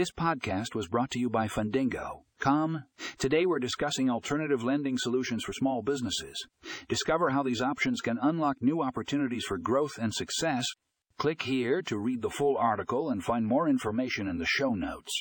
This podcast was brought to you by Fundingo. Com. Today we're discussing alternative lending solutions for small businesses. Discover how these options can unlock new opportunities for growth and success. Click here to read the full article and find more information in the show notes.